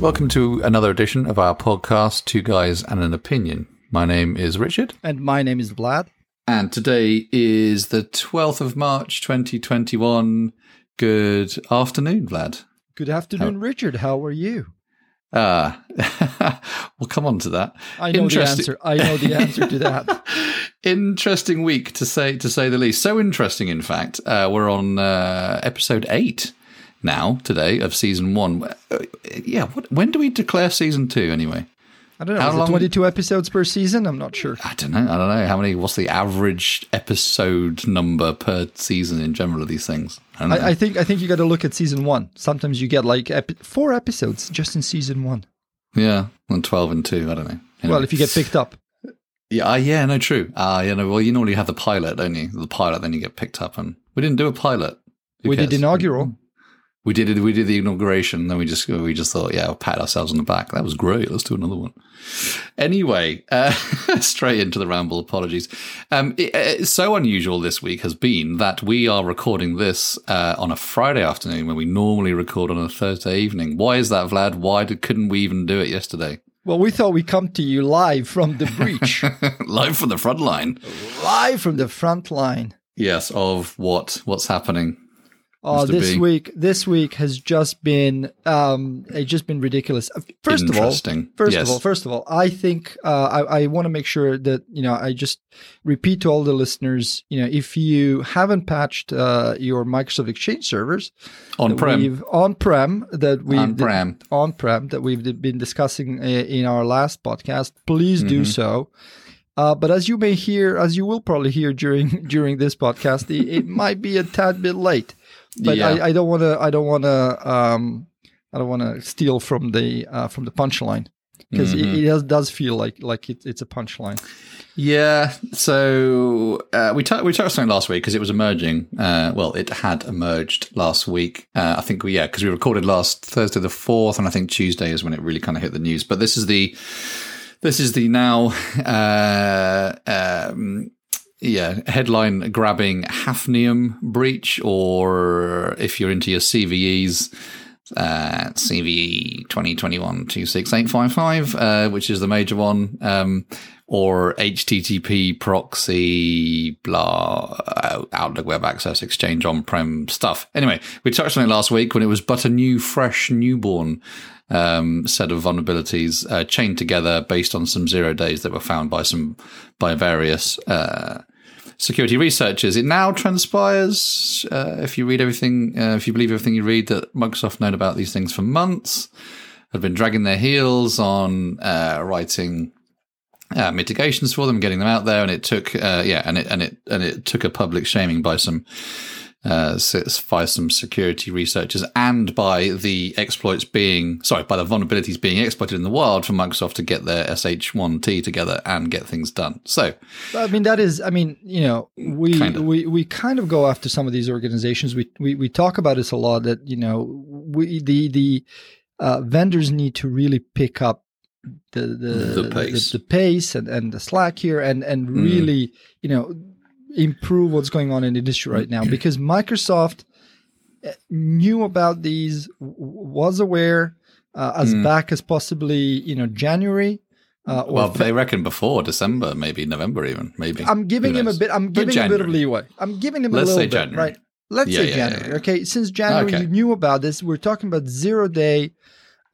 Welcome to another edition of our podcast, Two Guys and an Opinion. My name is Richard. And my name is Vlad. And today is the 12th of March, 2021. Good afternoon, Vlad. Good afternoon, How- Richard. How are you? Uh, we'll come on to that. I know the answer. I know the answer to that. interesting week to say to say the least. So interesting, in fact. Uh, we're on uh, episode eight now today of season one. Uh, yeah, what, when do we declare season two anyway? I don't know. How long? Twenty-two episodes per season. I'm not sure. I don't know. I don't know how many. What's the average episode number per season in general of these things? I, I, I think I think you got to look at season one. Sometimes you get like epi- four episodes just in season one. Yeah, and twelve and two. I don't know. Anyway. Well, if you get picked up. Yeah, uh, yeah, no, true. Ah, uh, yeah, no. Well, you normally have the pilot, don't you? The pilot, then you get picked up, and we didn't do a pilot. Who we cares? did inaugural we did it. We did the inauguration. Then we just we just thought, yeah, we'll pat ourselves on the back. That was great. Let's do another one. Anyway, uh, straight into the ramble. Apologies. Um, it, it's so unusual this week has been that we are recording this uh, on a Friday afternoon when we normally record on a Thursday evening. Why is that, Vlad? Why did, couldn't we even do it yesterday? Well, we thought we'd come to you live from the breach, live from the front line, live from the front line. Yes, of what what's happening Oh, this B. week, this week has just been, um, it's just been ridiculous. Uh, first of all, first yes. of all, first of all, I think uh, I, I want to make sure that you know I just repeat to all the listeners, you know, if you haven't patched uh, your Microsoft Exchange servers on prem, on prem that we on prem on prem that we've been discussing uh, in our last podcast, please mm-hmm. do so. Uh, but as you may hear, as you will probably hear during during this podcast, it, it might be a tad bit late but yeah. I, I, don't want to. I don't want to. Um, I don't want to steal from the uh, from the punchline because mm-hmm. it, it does, does feel like like it, it's a punchline. Yeah. So uh, we t- we touched on it last week because it was emerging. Uh, well, it had emerged last week. Uh, I think we yeah because we recorded last Thursday the fourth, and I think Tuesday is when it really kind of hit the news. But this is the this is the now uh, um, yeah, headline grabbing hafnium breach, or if you're into your CVEs, uh, CVE 2021 26855, uh, which is the major one, um, or HTTP proxy, blah, Outlook Web Access Exchange on prem stuff. Anyway, we touched on it last week when it was but a new, fresh, newborn um, set of vulnerabilities uh, chained together based on some zero days that were found by some by various uh, security researchers. It now transpires, uh, if you read everything, uh, if you believe everything you read, that Microsoft known about these things for months, have been dragging their heels on uh, writing uh, mitigations for them, getting them out there, and it took, uh, yeah, and it and it and it took a public shaming by some uh, by some security researchers and by the exploits being, sorry, by the vulnerabilities being exploited in the wild for Microsoft to get their SH1T together and get things done. So, I mean, that is, I mean, you know, we, kind of. we, we kind of go after some of these organizations. We, we, we talk about this a lot that, you know, we, the, the, uh, vendors need to really pick up the the, the pace, the, the, pace and, and the slack here and and mm. really you know improve what's going on in the industry right now because Microsoft eh, knew about these, was aware uh, as mm. back as possibly you know January. Uh, well, fe- they reckon before December, maybe November, even maybe. I'm giving him a bit. I'm giving him a bit of leeway. I'm giving him Let's a little bit, January. right? Let's yeah, say yeah, January. Yeah, okay, since January okay. you knew about this. We're talking about zero day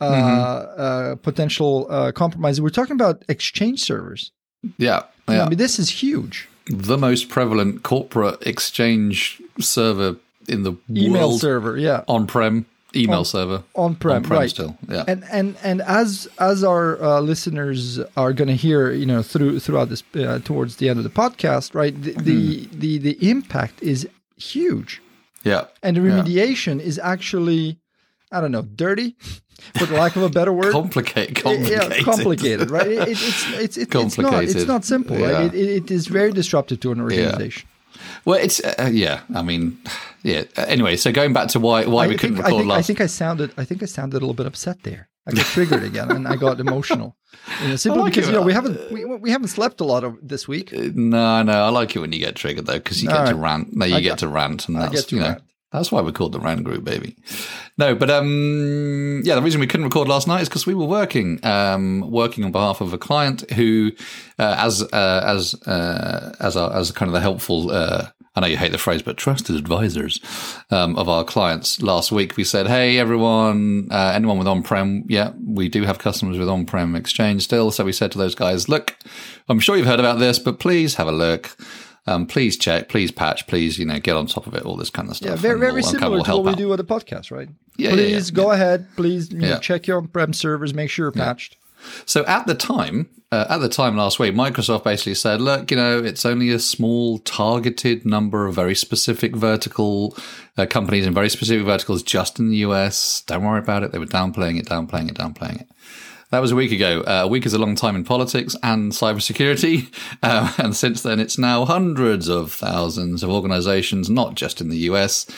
mm-hmm. uh, potential uh, compromise. We're talking about Exchange servers. Yeah, yeah. I mean, this is huge the most prevalent corporate exchange server in the email world. server, yeah, on prem email on, server on prem, right? Still, yeah. And and and as as our uh, listeners are going to hear, you know, through throughout this uh, towards the end of the podcast, right? The, the hmm. the the impact is huge. Yeah, and the remediation yeah. is actually, I don't know, dirty for the lack of a better word. Complicated, complicated, yeah, complicated, right? It, it's it's it's, it's not it's not simple, yeah. right? It, it is very disruptive to an organization. Yeah. Well, it's uh, yeah. I mean, yeah. Anyway, so going back to why why I we couldn't record I think, last. I think I sounded I think I sounded a little bit upset there. I got triggered again, and I got emotional. You know, simply like because you know we haven't we, we haven't slept a lot of this week. Uh, no, no, I like it when you get triggered though, because you get to rant. No, you I get, get to rant, and that's you know. Rant. That's why we're called the Rant Group, baby. No, but um, yeah, the reason we couldn't record last night is because we were working, um, working on behalf of a client who, uh, as uh, as uh, as a, as kind of the helpful uh, I know you hate the phrase, but trusted advisors um, of our clients. Last week we said, "Hey, everyone, uh, anyone with on-prem, yeah, we do have customers with on-prem exchange still." So we said to those guys, "Look, I'm sure you've heard about this, but please have a look." Um, please check, please patch, please, you know, get on top of it, all this kind of stuff. Yeah, very, very we'll, similar to what we do with the podcast, right? Yeah, please yeah, yeah. go ahead. Please you know, check your on-prem servers, make sure you're patched. So at the time, uh, at the time last week, Microsoft basically said, "Look, you know, it's only a small, targeted number of very specific vertical uh, companies in very specific verticals, just in the US. Don't worry about it." They were downplaying it, downplaying it, downplaying it. That was a week ago. Uh, a week is a long time in politics and cybersecurity. Uh, and since then, it's now hundreds of thousands of organizations, not just in the US,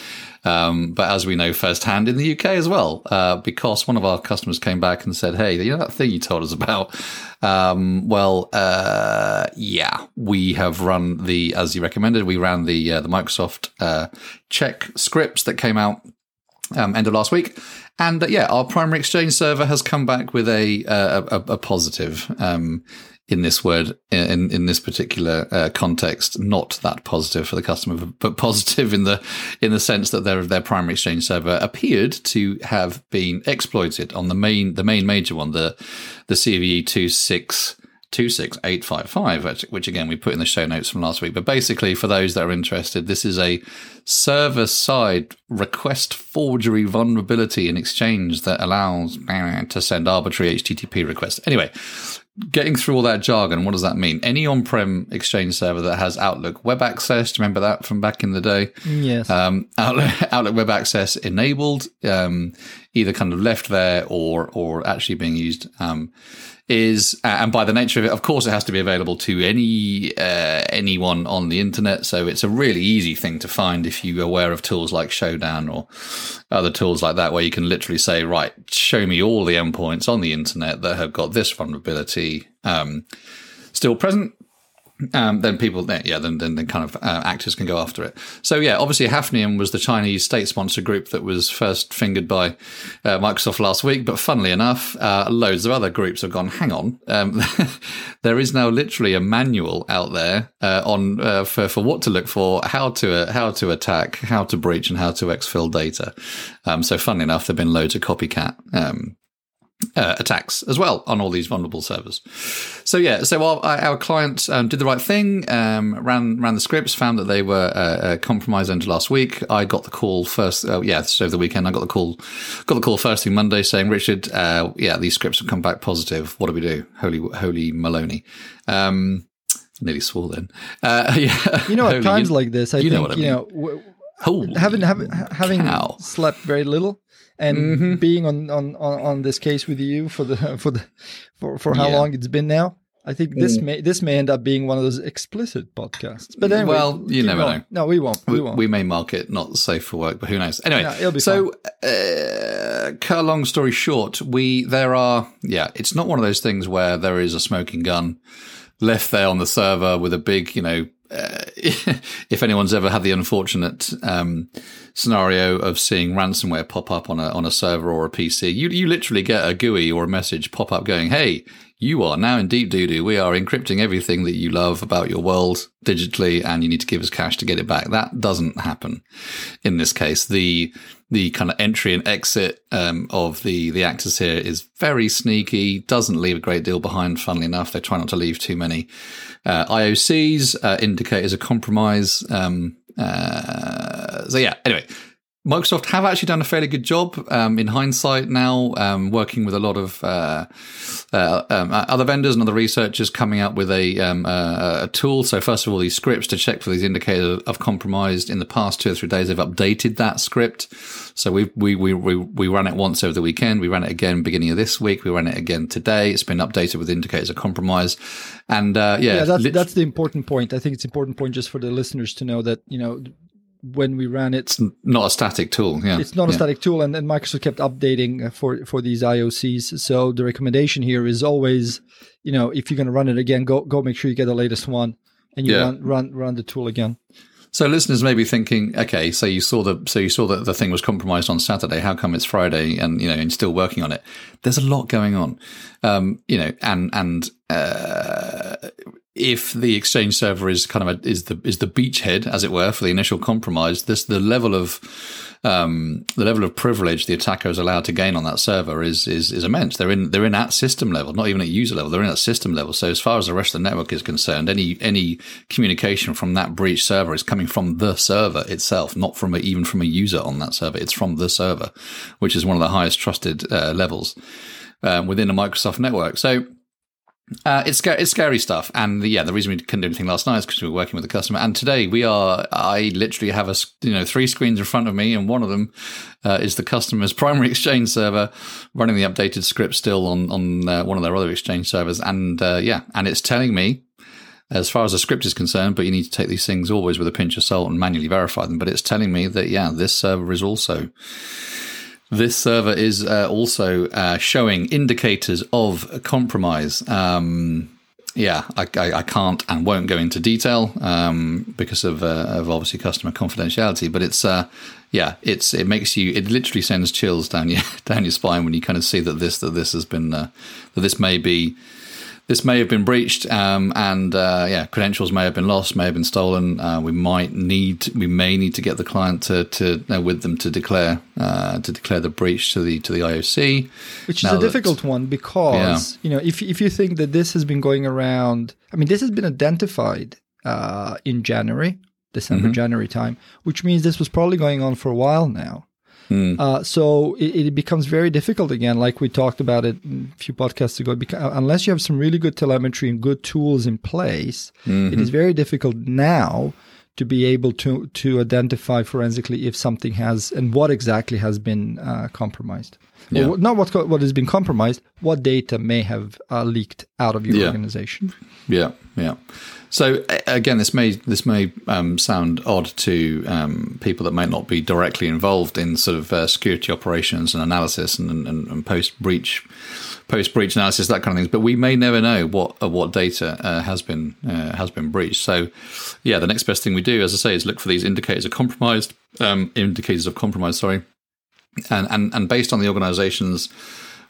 um, but as we know firsthand in the UK as well, uh, because one of our customers came back and said, Hey, you know that thing you told us about? Um, well, uh, yeah, we have run the, as you recommended, we ran the, uh, the Microsoft uh, check scripts that came out um, end of last week. And uh, yeah, our primary exchange server has come back with a uh, a, a, positive um, in this word in in this particular uh, context. Not that positive for the customer, but positive in the in the sense that their their primary exchange server appeared to have been exploited on the main the main major one, the the CVE two six 26855, which again we put in the show notes from last week. But basically, for those that are interested, this is a server side request forgery vulnerability in Exchange that allows to send arbitrary HTTP requests. Anyway, getting through all that jargon, what does that mean? Any on prem Exchange server that has Outlook web access, do you remember that from back in the day? Yes. Um, Outlook, Outlook web access enabled, um, either kind of left there or, or actually being used. Um, is, and by the nature of it, of course, it has to be available to any uh, anyone on the internet. So it's a really easy thing to find if you're aware of tools like Shodan or other tools like that, where you can literally say, right, show me all the endpoints on the internet that have got this vulnerability um, still present um, then people, yeah, then, then, then kind of uh, actors can go after it. So yeah, obviously Hafnium was the Chinese state sponsor group that was first fingered by uh, Microsoft last week. But funnily enough, uh, loads of other groups have gone. Hang on, um, there is now literally a manual out there uh, on uh, for for what to look for, how to how to attack, how to breach, and how to exfil data. Um, so funnily enough, there've been loads of copycat um, uh, attacks as well on all these vulnerable servers. So yeah, so our, our client um, did the right thing, um, ran ran the scripts, found that they were uh, uh, compromised until last week. I got the call first, uh, yeah, so over the weekend. I got the call, got the call first thing Monday saying, Richard, uh, yeah, these scripts have come back positive. What do we do? Holy, holy Maloney. Um, nearly swore then. Uh, yeah, you know, at times like this, I you think know I mean. you know. W- having having having slept very little and mm-hmm. being on, on, on, on, this case with you for the for the for, for how yeah. long it's been now. I think this mm. may this may end up being one of those explicit podcasts. But anyway, well, you never know. No, we won't. We, we, won't. We may mark it not safe for work, but who knows? Anyway, yeah, so uh, cut a long story short, we there are yeah, it's not one of those things where there is a smoking gun left there on the server with a big you know if anyone's ever had the unfortunate um, scenario of seeing ransomware pop up on a on a server or a PC, you you literally get a GUI or a message pop up going, "Hey, you are now in deep doo doo. We are encrypting everything that you love about your world digitally, and you need to give us cash to get it back." That doesn't happen in this case. The the kind of entry and exit um, of the the actors here is very sneaky. Doesn't leave a great deal behind. Funnily enough, they try not to leave too many uh, IOCs, uh, indicators of compromise. Um, uh, so yeah. Anyway, Microsoft have actually done a fairly good job um, in hindsight now, um, working with a lot of uh, uh, um, other vendors and other researchers coming up with a, um, uh, a, tool. So, first of all, these scripts to check for these indicators of compromised. In the past two or three days, they've updated that script. So we we we we, we ran it once over the weekend. We ran it again beginning of this week. We ran it again today. It's been updated with indicators of compromise. And uh, yeah, yeah, that's lit- that's the important point. I think it's important point just for the listeners to know that you know when we ran it. It's not a static tool. Yeah, it's not a static tool, and, and Microsoft kept updating uh, for for these IOCs. So the recommendation here is always, you know, if you're going to run it again, go go make sure you get the latest one, and you yeah. run run run the tool again. So listeners may be thinking, okay, so you saw the so you saw that the thing was compromised on Saturday. How come it's Friday and you know and still working on it? There's a lot going on, um, you know, and and uh, if the exchange server is kind of a, is the is the beachhead, as it were, for the initial compromise, this the level of um, the level of privilege the attacker is allowed to gain on that server is, is is immense. They're in they're in at system level, not even at user level. They're in at system level. So as far as the rest of the network is concerned, any any communication from that breach server is coming from the server itself, not from a, even from a user on that server. It's from the server, which is one of the highest trusted uh, levels um, within a Microsoft network. So uh, it's it's scary stuff, and the, yeah, the reason we couldn't do anything last night is because we were working with the customer. And today we are. I literally have a you know three screens in front of me, and one of them uh, is the customer's primary Exchange server running the updated script still on on uh, one of their other Exchange servers. And uh, yeah, and it's telling me as far as the script is concerned, but you need to take these things always with a pinch of salt and manually verify them. But it's telling me that yeah, this server is also this server is uh, also uh, showing indicators of compromise. Um, yeah, I, I, I, can't and won't go into detail um, because of, uh, of obviously customer confidentiality. But it's uh, yeah, it's it makes you it literally sends chills down your down your spine when you kind of see that this that this has been uh, that this may be this may have been breached, um, and uh, yeah, credentials may have been lost, may have been stolen. Uh, we might need, we may need to get the client to, to uh, with them to declare uh, to declare the breach to the to the IOC, which is a difficult one because yeah. you know if if you think that this has been going around, I mean, this has been identified uh, in January, December, mm-hmm. January time, which means this was probably going on for a while now. Mm. Uh, so it, it, becomes very difficult again, like we talked about it a few podcasts ago. Because, uh, unless you have some really good telemetry and good tools in place, mm-hmm. it is very difficult now to be able to to identify forensically if something has and what exactly has been uh, compromised. Yeah. Or not what what has been compromised, what data may have uh, leaked out of your yeah. organization. Yeah, yeah. So again, this may this may um, sound odd to um, people that might not be directly involved in sort of uh, security operations and analysis and, and, and post breach post breach analysis that kind of things. But we may never know what uh, what data uh, has been uh, has been breached. So yeah, the next best thing we do, as I say, is look for these indicators of compromised um, indicators of compromise. Sorry, and and and based on the organization's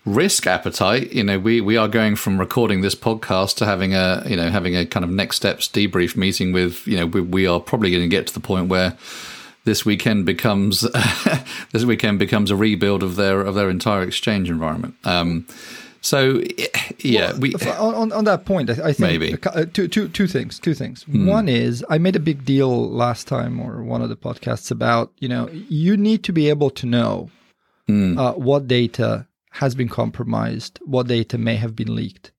risk appetite, you know, we, we are going from recording this podcast to having a, you know, having a kind of next steps debrief meeting with, you know, we, we are probably going to get to the point where this weekend becomes, this weekend becomes a rebuild of their, of their entire exchange environment. Um, so yeah, well, we on, on that point, I, think maybe uh, two, two, two things. Two things. Mm. One is I made a big deal last time or one of the podcasts about you know you need to be able to know mm. uh, what data has been compromised, what data may have been leaked.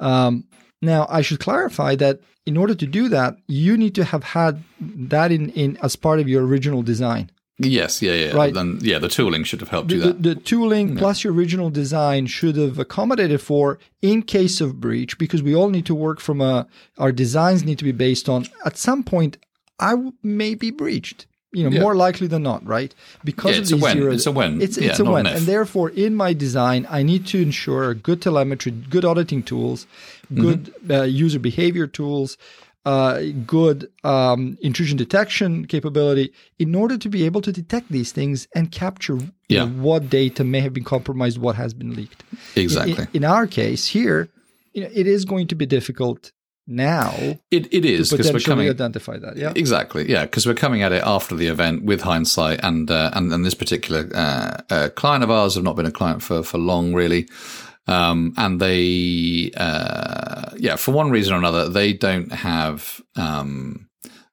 Um, now, I should clarify that in order to do that, you need to have had that in, in as part of your original design. Yes, yeah, yeah. Right. Then, yeah, the tooling should have helped the, you that. The, the tooling yeah. plus your original design should have accommodated for in case of breach, because we all need to work from a. Our designs need to be based on at some point I may be breached you know, yeah. more likely than not, right? Because yeah, it's of these a when. It's a when. It's, it's a when. And therefore, in my design, I need to ensure good telemetry, good auditing tools, good mm-hmm. uh, user behavior tools, uh, good um, intrusion detection capability in order to be able to detect these things and capture yeah. know, what data may have been compromised, what has been leaked. Exactly. In, in our case here, you know, it is going to be difficult now it, it is because we're coming identify that yeah exactly yeah because we're coming at it after the event with hindsight and uh, and, and this particular uh, uh, client of ours have not been a client for for long really um, and they uh, yeah for one reason or another they don't have um,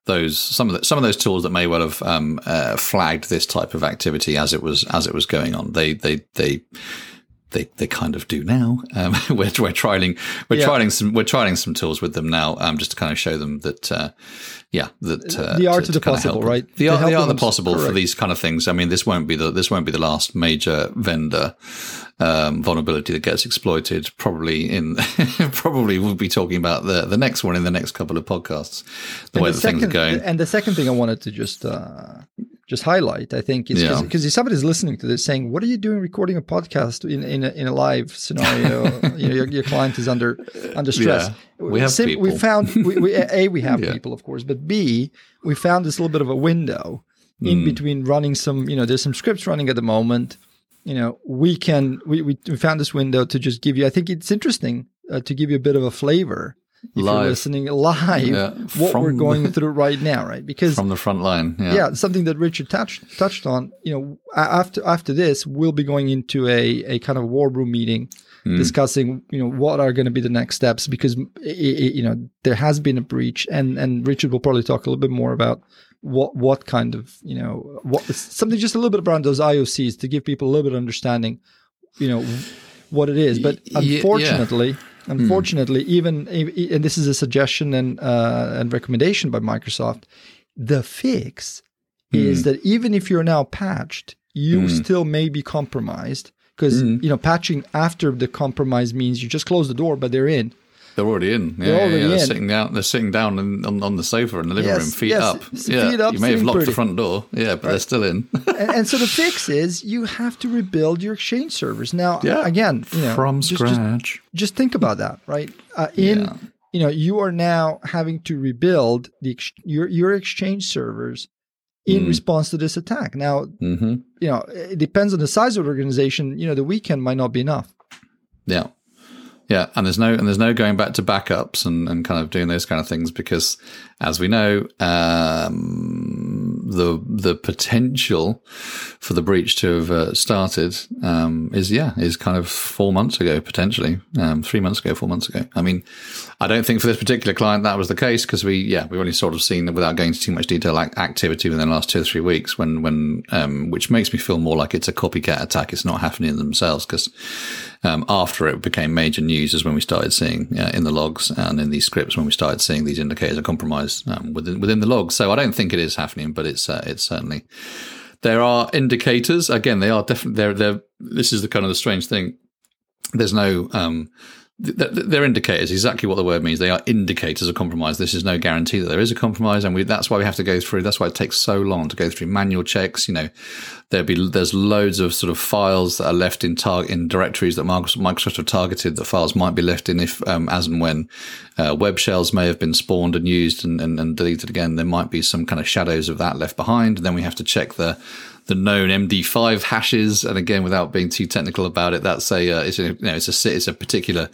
those some of the, some of those tools that may well have um, uh, flagged this type of activity as it was as it was going on they they they they, they kind of do now. Um, we're, we're trialing we're yeah. trialing some we're trialing some tools with them now, um, just to kind of show them that, uh, yeah, that uh, the art to, of the possible, right? The the art of the possible correct. for these kind of things. I mean, this won't be the this won't be the last major vendor um, vulnerability that gets exploited. Probably in probably we'll be talking about the the next one in the next couple of podcasts. The and way the, the second, things are going. And the second thing I wanted to just uh, just highlight, I think, is because yeah. if somebody's listening to this saying, "What are you doing recording a podcast in in a, in a live scenario? you know, your, your, client is under under stress." Yeah, we have Sim- people. We found we, we, a we have yeah. people, of course, but b we found this little bit of a window in mm. between running some. You know, there's some scripts running at the moment. You know, we can we we, found this window to just give you. I think it's interesting uh, to give you a bit of a flavor if live. you're listening live yeah, what we're going through right now right because from the front line yeah. yeah something that richard touched touched on you know after after this we'll be going into a a kind of war room meeting mm. discussing you know what are going to be the next steps because it, it, you know there has been a breach and and richard will probably talk a little bit more about what what kind of you know what something just a little bit around those iocs to give people a little bit of understanding you know what it is but unfortunately yeah Unfortunately, mm. even and this is a suggestion and uh, and recommendation by Microsoft, the fix mm. is that even if you're now patched, you mm. still may be compromised because hmm. you know patching after the compromise means you just close the door, but they're in. They're already in. Yeah, they're, already yeah, they're sitting down. They're sitting down in, on, on the sofa in the living yes, room, feet yes, up. Yeah, feet up, you may have locked pretty. the front door. Yeah, but right. they're still in. and, and, so the fix is you have to rebuild your Exchange servers. Now, yeah, again, you know, from just, scratch. Just, just, think about that, right? Uh, in yeah. you know, you are now having to rebuild the your your Exchange servers in mm. response to this attack. Now, mm-hmm. you know, it depends on the size of the organization. You know, the weekend might not be enough. Yeah. Yeah, and there's no and there's no going back to backups and, and kind of doing those kind of things because, as we know, um, the the potential for the breach to have uh, started um, is yeah is kind of four months ago potentially um, three months ago four months ago. I mean, I don't think for this particular client that was the case because we yeah we've only sort of seen without going into too much detail activity within the last two or three weeks when when um, which makes me feel more like it's a copycat attack. It's not happening themselves because um, after it became major news is when we started seeing uh, in the logs and in these scripts when we started seeing these indicators of compromise um, within within the logs. So I don't think it is happening, but it's uh, it's certainly there are indicators. Again, they are definitely they're. This is the kind of the strange thing. There's no um, they're indicators exactly what the word means. They are indicators of compromise. This is no guarantee that there is a compromise and we, that's why we have to go through that's why it takes so long to go through manual checks you know. There be there's loads of sort of files that are left in target in directories that microsoft have targeted that files might be left in if um, as and when uh, web shells may have been spawned and used and, and, and deleted again. There might be some kind of shadows of that left behind. And then we have to check the the known MD5 hashes. And again, without being too technical about it, that's a uh, it's a you know it's a it's a particular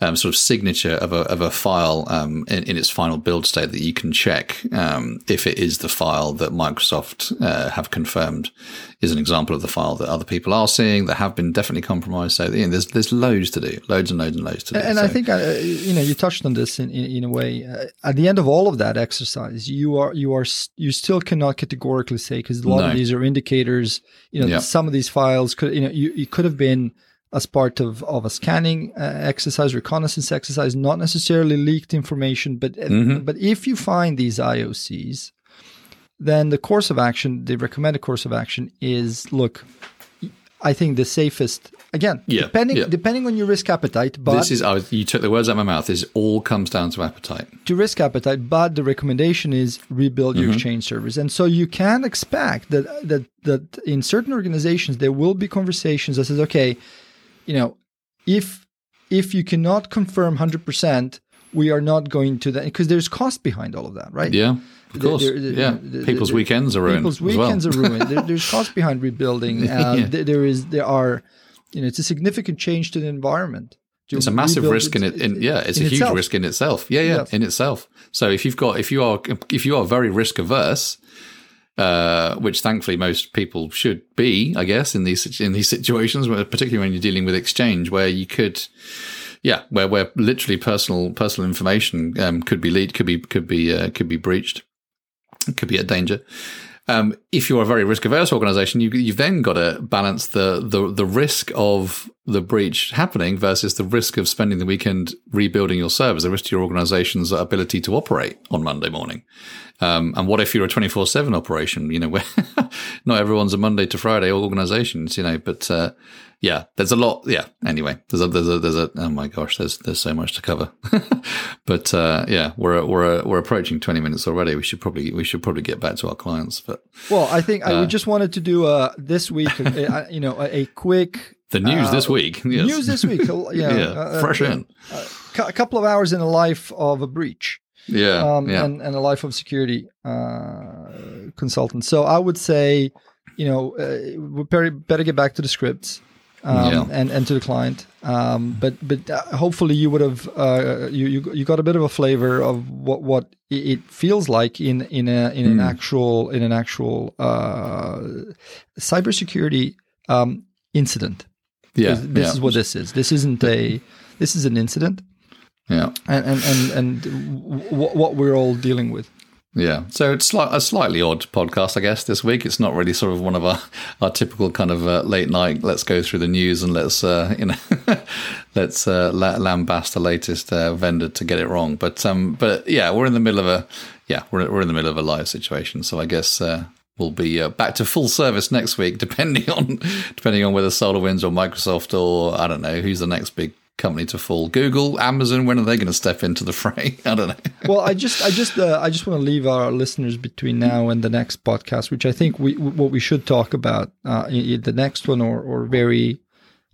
um, sort of signature of a, of a file um, in, in, its final build state that you can check um, if it is the file that Microsoft uh, have confirmed is an example of the file that other people are seeing that have been definitely compromised. So you know, there's there's loads to do, loads and loads and loads to do. And so. I think uh, you know you touched on this in, in, in a way. Uh, at the end of all of that exercise, you are you are you still cannot categorically say because a lot no. of these are indicators. You know, some of these files could you know you, you could have been as part of, of a scanning uh, exercise, reconnaissance exercise, not necessarily leaked information, but mm-hmm. but if you find these IOCs, then the course of action, the recommended course of action is look. I think the safest again, yeah, depending yeah. depending on your risk appetite. But this is was, you took the words out of my mouth. This all comes down to appetite. To risk appetite, but the recommendation is rebuild your mm-hmm. exchange servers, and so you can expect that that that in certain organizations there will be conversations that says, okay, you know, if if you cannot confirm 100%, we are not going to that because there's cost behind all of that, right? Yeah. Of course, there, there, yeah. People's weekends are ruined. People's weekends well. are ruined. there, there's cost behind rebuilding. Uh, yeah. there is, there are, you know, it's a significant change to the environment. To it's a massive risk in it. In, yeah, it's in a huge itself. risk in itself. Yeah, yeah, yes. in itself. So if you've got, if you are, if you are very risk averse, uh, which thankfully most people should be, I guess, in these in these situations, particularly when you're dealing with exchange, where you could, yeah, where where literally personal personal information um, could be leaked, could be could be uh, could be breached, could be at danger. Um, if you're a very risk averse organization, you, you've then got to balance the, the, the risk of the breach happening versus the risk of spending the weekend rebuilding your servers, the risk to your organization's ability to operate on Monday morning. Um, and what if you're a 24 seven operation, you know, where not everyone's a Monday to Friday organizations, you know, but, uh, yeah, there's a lot. Yeah. Anyway, there's a, there's a, there's a, oh my gosh, there's, there's so much to cover. but, uh, yeah, we're, we're, we're approaching 20 minutes already. We should probably, we should probably get back to our clients. But, well, I think uh, I just wanted to do, uh, this week, you know, a, a quick, the news uh, this week. Yes. News this week. Yeah, yeah uh, fresh in. a couple of hours in the life of a breach. Yeah, um, yeah. And, and a life of security uh, consultant. So I would say, you know, uh, we better, better get back to the scripts um, yeah. and and to the client. Um, but but uh, hopefully you would have uh, you, you you got a bit of a flavor of what what it feels like in in a in an hmm. actual in an actual uh, cybersecurity um, incident. Yeah, this yeah. is what this is. This isn't a this is an incident. Yeah, and and and, and w- what we're all dealing with. Yeah, so it's a slightly odd podcast, I guess. This week, it's not really sort of one of our, our typical kind of uh, late night. Let's go through the news and let's uh, you know let's uh, lambast the latest uh, vendor to get it wrong. But um, but yeah, we're in the middle of a yeah we're we're in the middle of a live situation. So I guess uh, we'll be uh, back to full service next week, depending on depending on whether SolarWinds or Microsoft or I don't know who's the next big company to fall. Google, Amazon, when are they going to step into the fray? I don't know. well, I just, I just, uh, I just want to leave our listeners between now and the next podcast, which I think we, what we should talk about, uh, the next one or, or very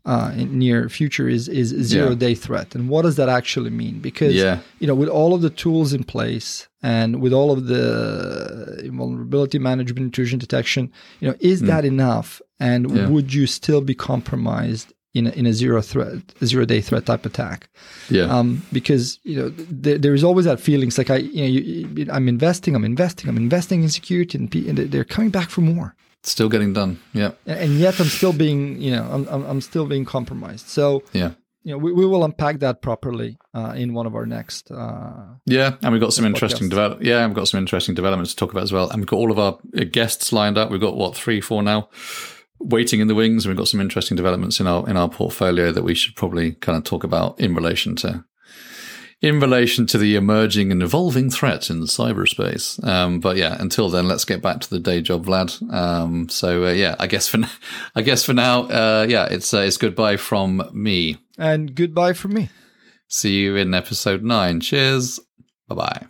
uh, near future is is zero yeah. day threat, and what does that actually mean? Because yeah. you know, with all of the tools in place and with all of the vulnerability management, intrusion detection, you know, is mm. that enough? And yeah. would you still be compromised in a, in a zero threat, zero day threat type attack. Yeah. Um, because you know there, there is always that feeling. It's like I, you know, you, I'm investing, I'm investing, I'm investing in security, and, and they're coming back for more. still getting done. Yeah. And yet I'm still being, you know, I'm I'm, I'm still being compromised. So yeah. You know, we, we will unpack that properly uh, in one of our next. Uh, yeah, and we've got some interesting develop. Yeah, we've got some interesting developments to talk about as well, and we've got all of our guests lined up. We've got what three, four now waiting in the wings. and We've got some interesting developments in our in our portfolio that we should probably kind of talk about in relation to in relation to the emerging and evolving threat in cyberspace. Um, but yeah, until then, let's get back to the day job, Vlad. Um, so uh, yeah, I guess for now, I guess for now, uh, yeah, it's uh, it's goodbye from me and goodbye from me. See you in episode nine. Cheers. Bye bye.